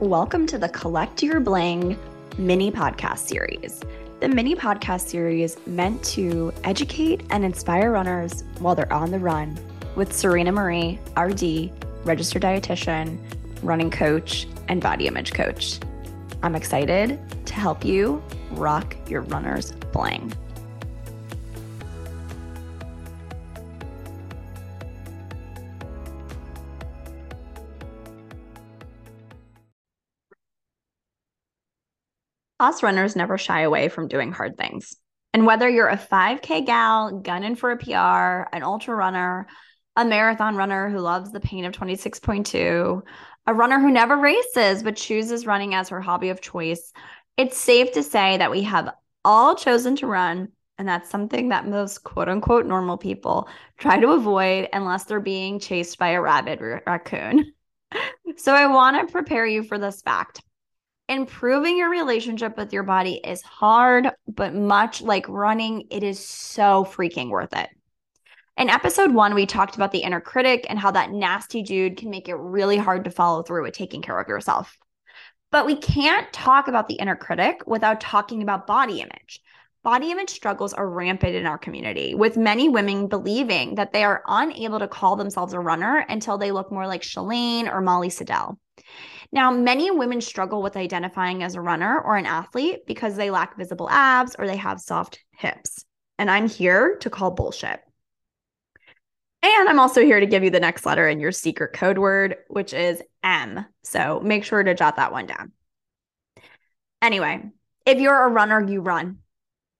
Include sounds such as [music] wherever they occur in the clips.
Welcome to the Collect Your Bling mini podcast series. The mini podcast series meant to educate and inspire runners while they're on the run with Serena Marie, RD, registered dietitian, running coach, and body image coach. I'm excited to help you rock your runner's bling. Us runners never shy away from doing hard things. And whether you're a 5K gal gunning for a PR, an ultra runner, a marathon runner who loves the pain of 26.2, a runner who never races but chooses running as her hobby of choice, it's safe to say that we have all chosen to run. And that's something that most quote unquote normal people try to avoid unless they're being chased by a rabid raccoon. [laughs] so I want to prepare you for this fact improving your relationship with your body is hard, but much like running, it is so freaking worth it. In episode one, we talked about the inner critic and how that nasty dude can make it really hard to follow through with taking care of yourself. But we can't talk about the inner critic without talking about body image. Body image struggles are rampant in our community, with many women believing that they are unable to call themselves a runner until they look more like Shalane or Molly Seidel. Now, many women struggle with identifying as a runner or an athlete because they lack visible abs or they have soft hips. And I'm here to call bullshit. And I'm also here to give you the next letter in your secret code word, which is M. So make sure to jot that one down. Anyway, if you're a runner, you run.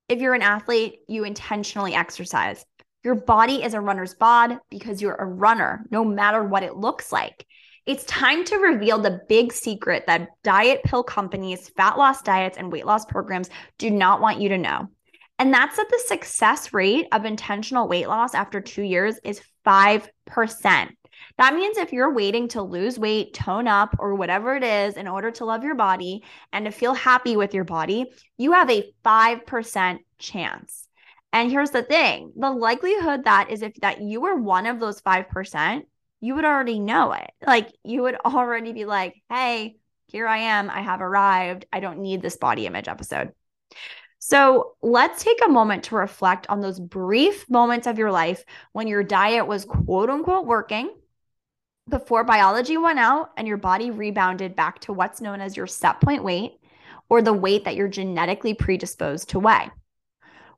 If you're an athlete, you intentionally exercise. Your body is a runner's bod because you're a runner, no matter what it looks like. It's time to reveal the big secret that diet pill companies, fat loss diets, and weight loss programs do not want you to know. And that's that the success rate of intentional weight loss after two years is 5%. That means if you're waiting to lose weight, tone up, or whatever it is in order to love your body and to feel happy with your body, you have a 5% chance. And here's the thing the likelihood that is if that you are one of those 5%, you would already know it. Like you would already be like, hey, here I am. I have arrived. I don't need this body image episode. So let's take a moment to reflect on those brief moments of your life when your diet was quote unquote working before biology went out and your body rebounded back to what's known as your set point weight or the weight that you're genetically predisposed to weigh.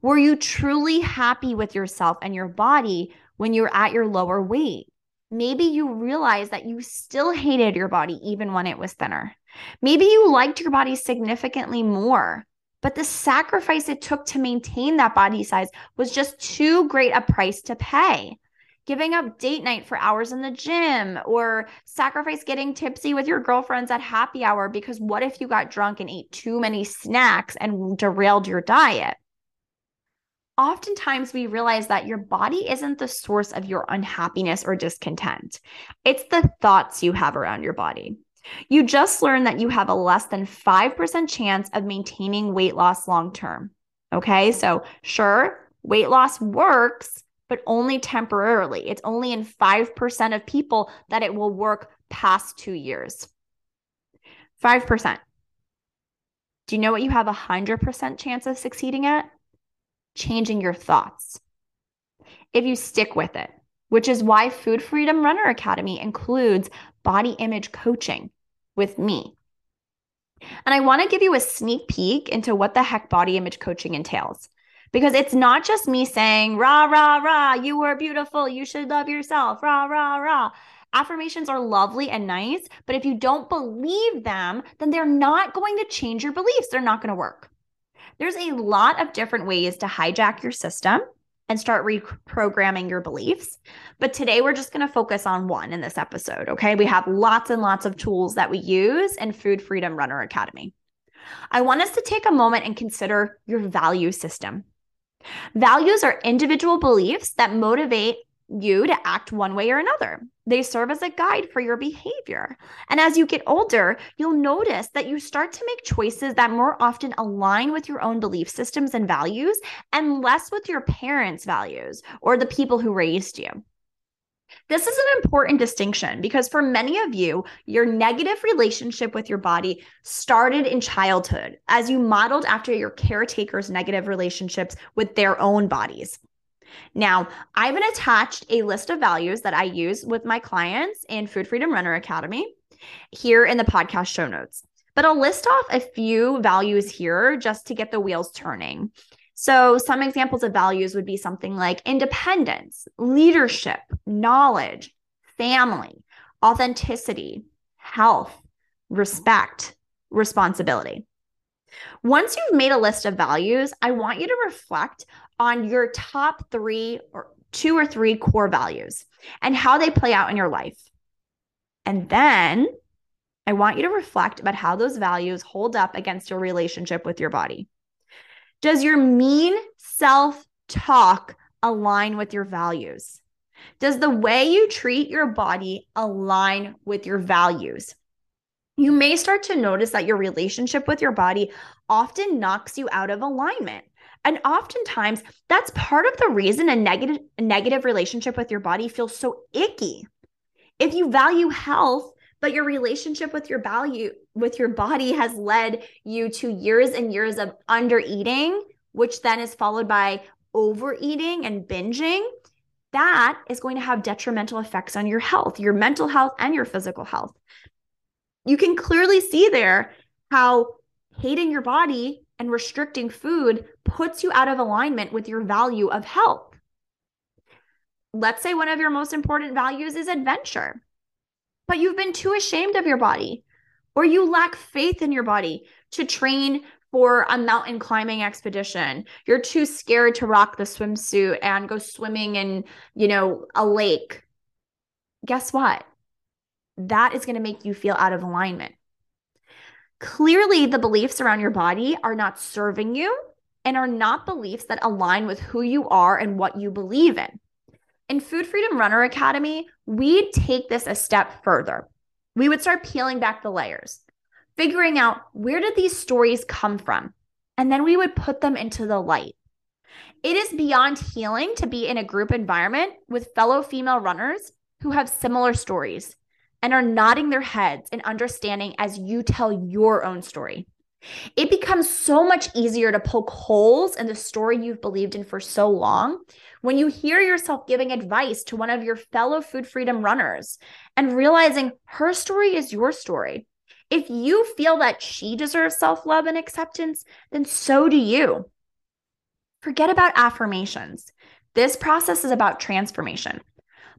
Were you truly happy with yourself and your body when you're at your lower weight? Maybe you realized that you still hated your body even when it was thinner. Maybe you liked your body significantly more, but the sacrifice it took to maintain that body size was just too great a price to pay. Giving up date night for hours in the gym or sacrifice getting tipsy with your girlfriends at happy hour because what if you got drunk and ate too many snacks and derailed your diet? Oftentimes we realize that your body isn't the source of your unhappiness or discontent. It's the thoughts you have around your body. You just learned that you have a less than 5% chance of maintaining weight loss long term. Okay, so sure, weight loss works, but only temporarily. It's only in 5% of people that it will work past two years. 5%. Do you know what you have a 100% chance of succeeding at? Changing your thoughts if you stick with it, which is why Food Freedom Runner Academy includes body image coaching with me. And I want to give you a sneak peek into what the heck body image coaching entails. Because it's not just me saying, rah, rah, rah, you are beautiful, you should love yourself, rah, rah, rah. Affirmations are lovely and nice, but if you don't believe them, then they're not going to change your beliefs. They're not going to work. There's a lot of different ways to hijack your system and start reprogramming your beliefs. But today we're just going to focus on one in this episode. Okay. We have lots and lots of tools that we use in Food Freedom Runner Academy. I want us to take a moment and consider your value system. Values are individual beliefs that motivate you to act one way or another. They serve as a guide for your behavior. And as you get older, you'll notice that you start to make choices that more often align with your own belief systems and values and less with your parents' values or the people who raised you. This is an important distinction because for many of you, your negative relationship with your body started in childhood as you modeled after your caretaker's negative relationships with their own bodies. Now, I've attached a list of values that I use with my clients in Food Freedom Runner Academy here in the podcast show notes. But I'll list off a few values here just to get the wheels turning. So, some examples of values would be something like independence, leadership, knowledge, family, authenticity, health, respect, responsibility. Once you've made a list of values, I want you to reflect on your top three or two or three core values and how they play out in your life. And then I want you to reflect about how those values hold up against your relationship with your body. Does your mean self talk align with your values? Does the way you treat your body align with your values? You may start to notice that your relationship with your body often knocks you out of alignment. And oftentimes, that's part of the reason a negative, negative relationship with your body feels so icky. If you value health, but your relationship with your value with your body has led you to years and years of under eating, which then is followed by overeating and binging, that is going to have detrimental effects on your health, your mental health, and your physical health. You can clearly see there how hating your body and restricting food puts you out of alignment with your value of health. Let's say one of your most important values is adventure but you've been too ashamed of your body or you lack faith in your body to train for a mountain climbing expedition. You're too scared to rock the swimsuit and go swimming in, you know, a lake. Guess what? That is going to make you feel out of alignment. Clearly, the beliefs around your body are not serving you and are not beliefs that align with who you are and what you believe in. In Food Freedom Runner Academy, we'd take this a step further. We would start peeling back the layers, figuring out where did these stories come from? And then we would put them into the light. It is beyond healing to be in a group environment with fellow female runners who have similar stories and are nodding their heads and understanding as you tell your own story. It becomes so much easier to poke holes in the story you've believed in for so long when you hear yourself giving advice to one of your fellow food freedom runners and realizing her story is your story. If you feel that she deserves self love and acceptance, then so do you. Forget about affirmations. This process is about transformation,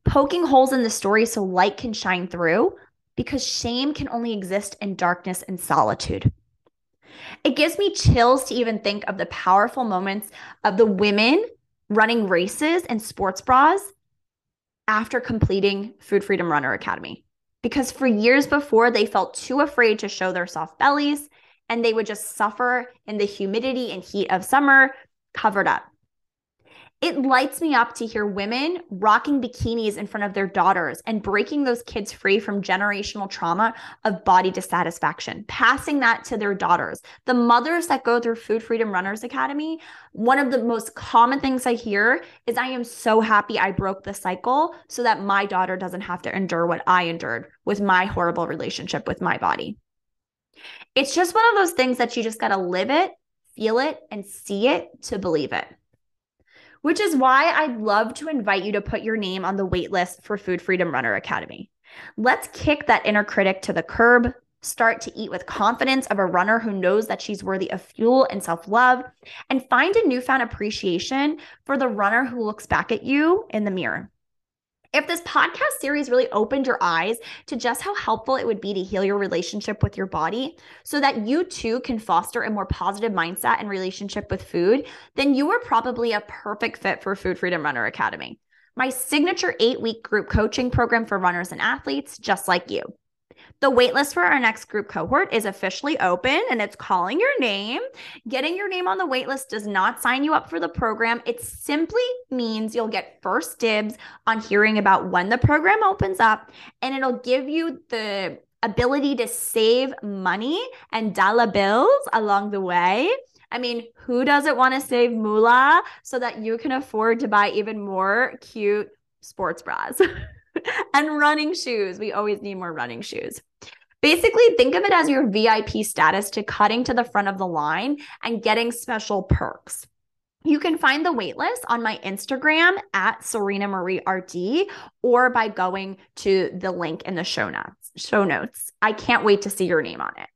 poking holes in the story so light can shine through because shame can only exist in darkness and solitude. It gives me chills to even think of the powerful moments of the women running races and sports bras after completing Food Freedom Runner Academy. Because for years before, they felt too afraid to show their soft bellies and they would just suffer in the humidity and heat of summer covered up. It lights me up to hear women rocking bikinis in front of their daughters and breaking those kids free from generational trauma of body dissatisfaction, passing that to their daughters. The mothers that go through Food Freedom Runners Academy, one of the most common things I hear is I am so happy I broke the cycle so that my daughter doesn't have to endure what I endured with my horrible relationship with my body. It's just one of those things that you just got to live it, feel it, and see it to believe it which is why I'd love to invite you to put your name on the waitlist for Food Freedom Runner Academy. Let's kick that inner critic to the curb, start to eat with confidence of a runner who knows that she's worthy of fuel and self love, and find a newfound appreciation for the runner who looks back at you in the mirror. If this podcast series really opened your eyes to just how helpful it would be to heal your relationship with your body so that you too can foster a more positive mindset and relationship with food, then you are probably a perfect fit for Food Freedom Runner Academy, my signature eight week group coaching program for runners and athletes just like you. The waitlist for our next group cohort is officially open and it's calling your name. Getting your name on the waitlist does not sign you up for the program. It simply means you'll get first dibs on hearing about when the program opens up and it'll give you the ability to save money and dollar bills along the way. I mean, who doesn't want to save moolah so that you can afford to buy even more cute sports bras? [laughs] [laughs] and running shoes. We always need more running shoes. Basically, think of it as your VIP status to cutting to the front of the line and getting special perks. You can find the waitlist on my Instagram at Serena Marie RD or by going to the link in the show notes. Show notes. I can't wait to see your name on it.